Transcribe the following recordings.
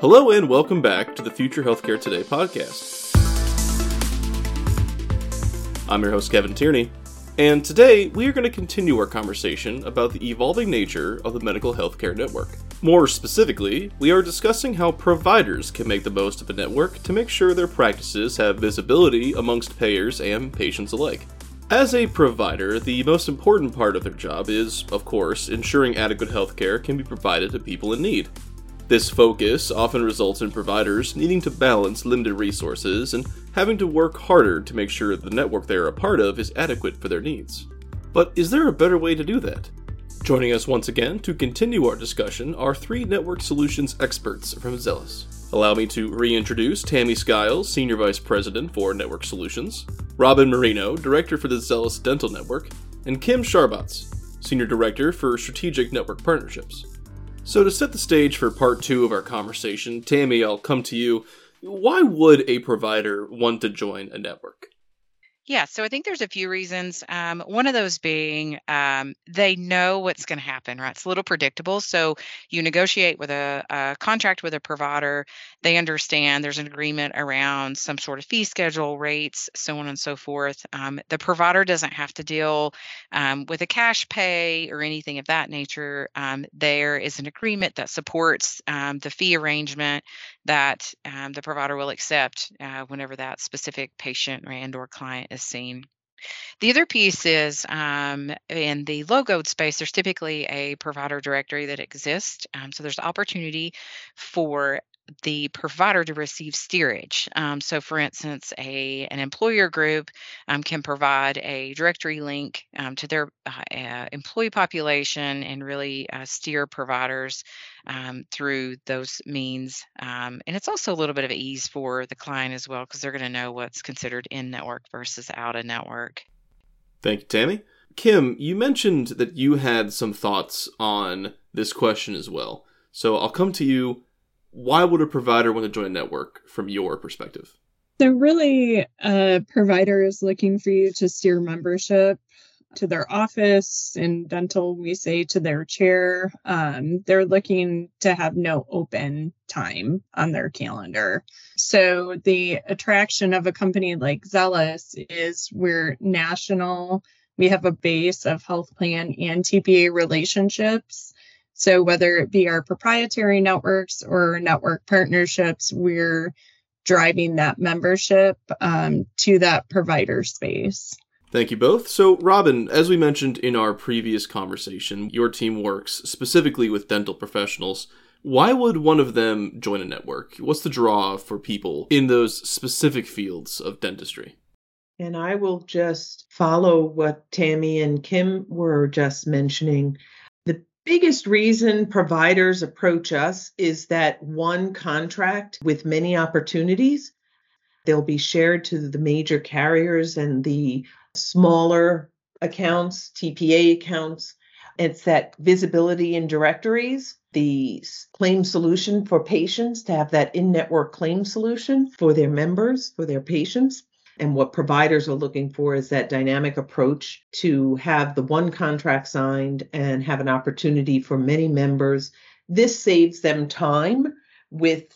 Hello, and welcome back to the Future Healthcare Today podcast. I'm your host, Kevin Tierney, and today we are going to continue our conversation about the evolving nature of the medical healthcare network. More specifically, we are discussing how providers can make the most of a network to make sure their practices have visibility amongst payers and patients alike. As a provider, the most important part of their job is, of course, ensuring adequate healthcare can be provided to people in need. This focus often results in providers needing to balance limited resources and having to work harder to make sure the network they are a part of is adequate for their needs. But is there a better way to do that? Joining us once again to continue our discussion are three network solutions experts from Zelis. Allow me to reintroduce Tammie Skiles, Senior Vice President for Network Solutions, Robin Marino, Director for the Zelis Dental Network, and Kim Sharbatz, Senior Director for Strategic Network Partnerships. So, to set the stage for part two of our conversation, Tammie, I'll come to you. Why would a provider want to join a network? Yeah, so I think there's a few reasons. Um, one of those being um, they know what's going to happen, right? It's a little predictable. So you negotiate with a, a, contract with a provider, they understand there's an agreement around some sort of fee schedule, rates, so on and so forth. Um, the provider doesn't have to deal um, with a cash pay or anything of that nature. Um, there is an agreement that supports um, the fee arrangement that the provider will accept uh, whenever that specific patient and or client is seen. The other piece is um, in the logoed space, there's typically a provider directory that exists. Um, so there's opportunity for the provider to receive steerage. Um, so, for instance, a an employer group um, can provide a directory link um, to their uh, uh, employee population and really uh, steer providers um, through those means. Um, and it's also a little bit of ease for the client as well because they're going to know what's considered in network versus out of network. Thank you, Tammie. Kim, you mentioned that you had some thoughts on this question as well. So I'll come to you why would a provider want to join a network from your perspective? So, really, a provider is looking for you to steer membership to their office. In dental, we say to their chair. Um, they're looking to have no open time on their calendar. So, the attraction of a company like Zelis is we're national. We have a base of health plan and TPA relationships. So, whether it be our proprietary networks or network partnerships, we're driving that membership um, to that provider space. Thank you both. So, Robin, as we mentioned in our previous conversation, your team works specifically with dental professionals. Why would one of them join a network? What's the draw for people in those specific fields of dentistry? And I will just follow what Tammie and Kim were just mentioning biggest reason providers approach us is that one contract with many opportunities. They'll be shared to the major carriers and the smaller accounts, TPA accounts. It's that visibility in directories, the claim solution for patients to have that in network claim solution for their members, for their patients. And what providers are looking for is that dynamic approach to have the one contract signed and have an opportunity for many members. This saves them time with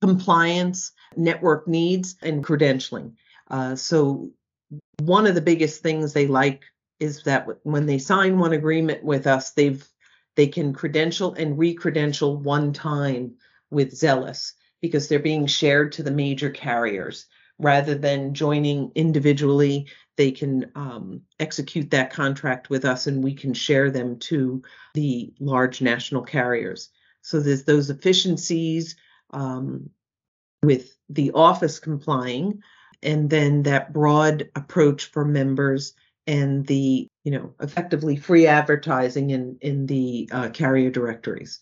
compliance, network needs, and credentialing. Uh, so, one of the biggest things they like is that when they sign one agreement with us, they've they can credential and re-credential one time with Zelis because they're being shared to the major carriers rather than joining individually they can um, execute that contract with us and we can share them to the large national carriers. So there's those efficiencies um, with the office complying and then that broad approach for members and the you know effectively free advertising in in the uh, carrier directories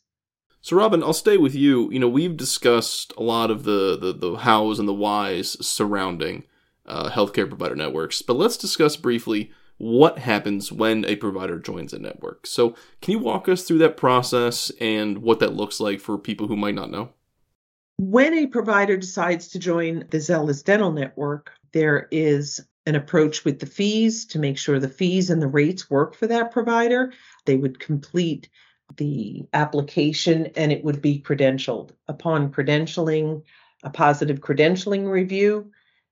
so, Robin, I'll stay with you. You know, we've discussed a lot of the the, the hows and the whys surrounding uh, healthcare provider networks, but let's discuss briefly what happens when a provider joins a network. So, can you walk us through that process and what that looks like for people who might not know? When a provider decides to join the Zelis Dental Network, there is an approach with the fees to make sure the fees and the rates work for that provider. They would complete the application and it would be credentialed. Upon credentialing, a positive credentialing review,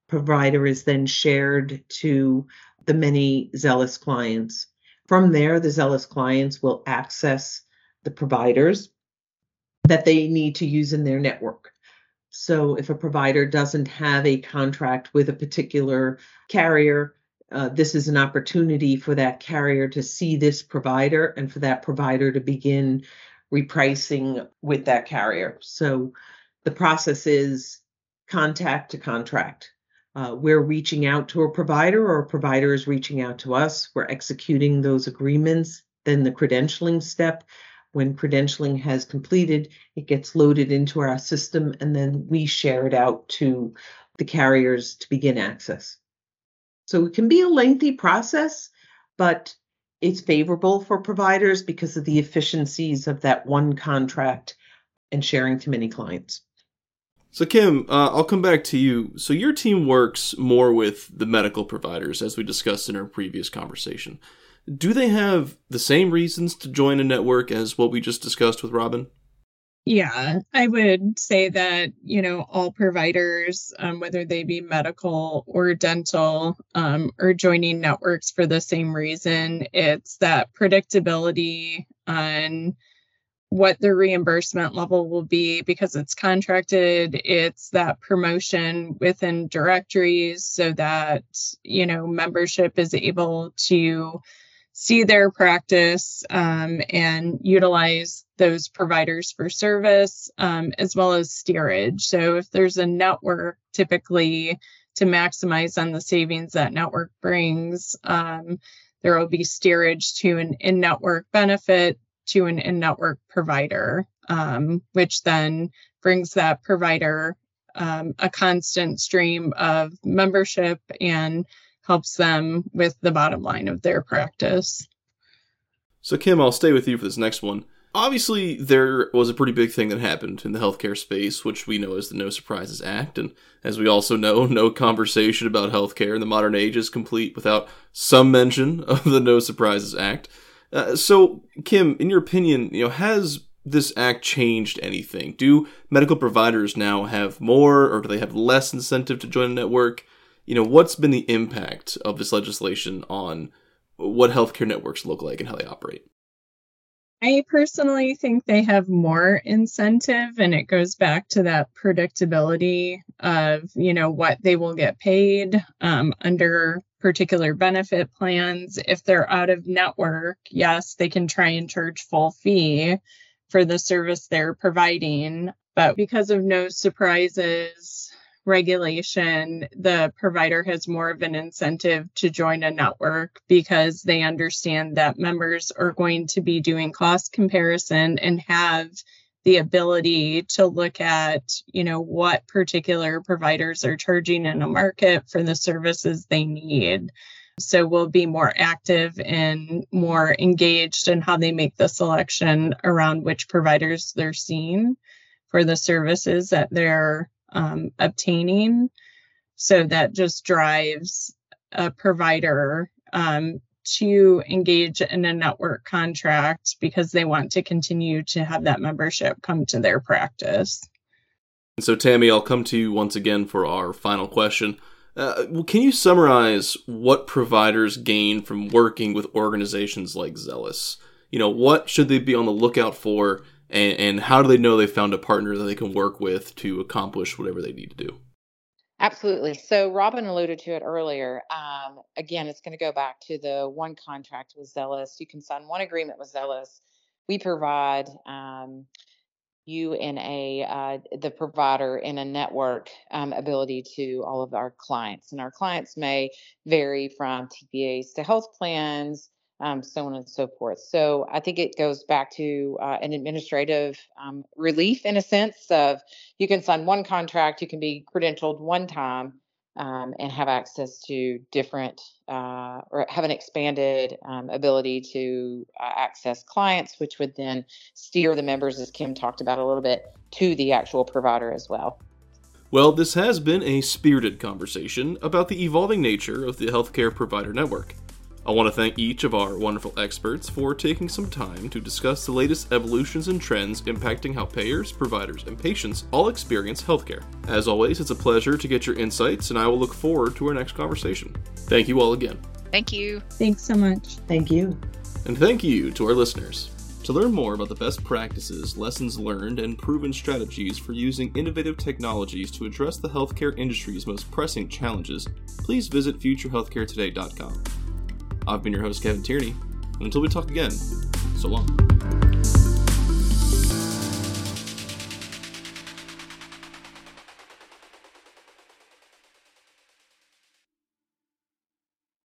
provider is then shared to the many Zelis clients. From there, the Zelis clients will access the providers that they need to use in their network. So if a provider doesn't have a contract with a particular carrier, uh, this is an opportunity for that carrier to see this provider and for that provider to begin repricing with that carrier. So the process is contact to contract. Uh, we're reaching out to a provider or a provider is reaching out to us. We're executing those agreements. Then the credentialing step. When credentialing has completed, it gets loaded into our system and then we share it out to the carriers to begin access. So it can be a lengthy process, but it's favorable for providers because of the efficiencies of that one contract and sharing to many clients. So, Kim, uh, I'll come back to you. So, your team works more with the medical providers, as we discussed in our previous conversation. Do they have the same reasons to join a network as what we just discussed with Robin? Yeah, I would say that, you know, all providers, um, whether they be medical or dental, um, are joining networks for the same reason. It's that predictability on what the reimbursement level will be because it's contracted. It's that promotion within directories so that, you know, membership is able to see their practice um, and utilize those providers for service um, as well as steerage. So if there's a network, typically to maximize on the savings that network brings, um, there will be steerage to an in-network benefit to an in-network provider, um, which then brings that provider um, a constant stream of membership and helps them with the bottom line of their practice. So, Kim, I'll stay with you for this next one. Obviously, there was a pretty big thing that happened in the healthcare space, which we know as the No Surprises Act. And as we also know, no conversation about healthcare in the modern age is complete without some mention of the No Surprises Act. Uh, so, Kim, in your opinion, you know, has this act changed anything? Do medical providers now have more, or do they have less incentive to join a network? You know, what's been the impact of this legislation on what healthcare networks look like and how they operate? I personally think they have more incentive, and it goes back to that predictability of, you know, what they will get paid um, under particular benefit plans. If they're out of network, yes, they can try and charge full fee for the service they're providing. But because of no surprises, regulation, the provider has more of an incentive to join a network because they understand that members are going to be doing cost comparison and have the ability to look at, you know, what particular providers are charging in a market for the services they need. So we'll be more active and more engaged in how they make the selection around which providers they're seeing for the services that they're um, obtaining. So that just drives a provider um, to engage in a network contract because they want to continue to have that membership come to their practice. So, Tammie, I'll come to you once again for our final question. Uh, well, can you summarize what providers gain from working with organizations like Zelis? You know, what should they be on the lookout for and, and how do they know they found a partner that they can work with to accomplish whatever they need to do? Absolutely. So Robin alluded to it earlier. Um, again, it's going to go back to the one contract with Zelis. You can sign one agreement with Zelis. We provide um, you in a uh, the provider in a network um, ability to all of our clients, and our clients may vary from TPAs to health plans um, so on and so forth. So I think it goes back to uh, an administrative um, relief in a sense of you can sign one contract, you can be credentialed one time, um, and have access to different uh, or have an expanded um, ability to uh, access clients, which would then steer the members, as Kim talked about a little bit, to the actual provider as well. Well, this has been a spirited conversation about the evolving nature of the healthcare provider network. I want to thank each of our wonderful experts for taking some time to discuss the latest evolutions and trends impacting how payers, providers, and patients all experience healthcare. As always, it's a pleasure to get your insights, and I will look forward to our next conversation. Thank you all again. Thank you. Thanks so much. Thank you. And thank you to our listeners. To learn more about the best practices, lessons learned, and proven strategies for using innovative technologies to address the healthcare industry's most pressing challenges, please visit futurehealthcaretoday.com. I've been your host, Kevin Tierney, and until we talk again, so long.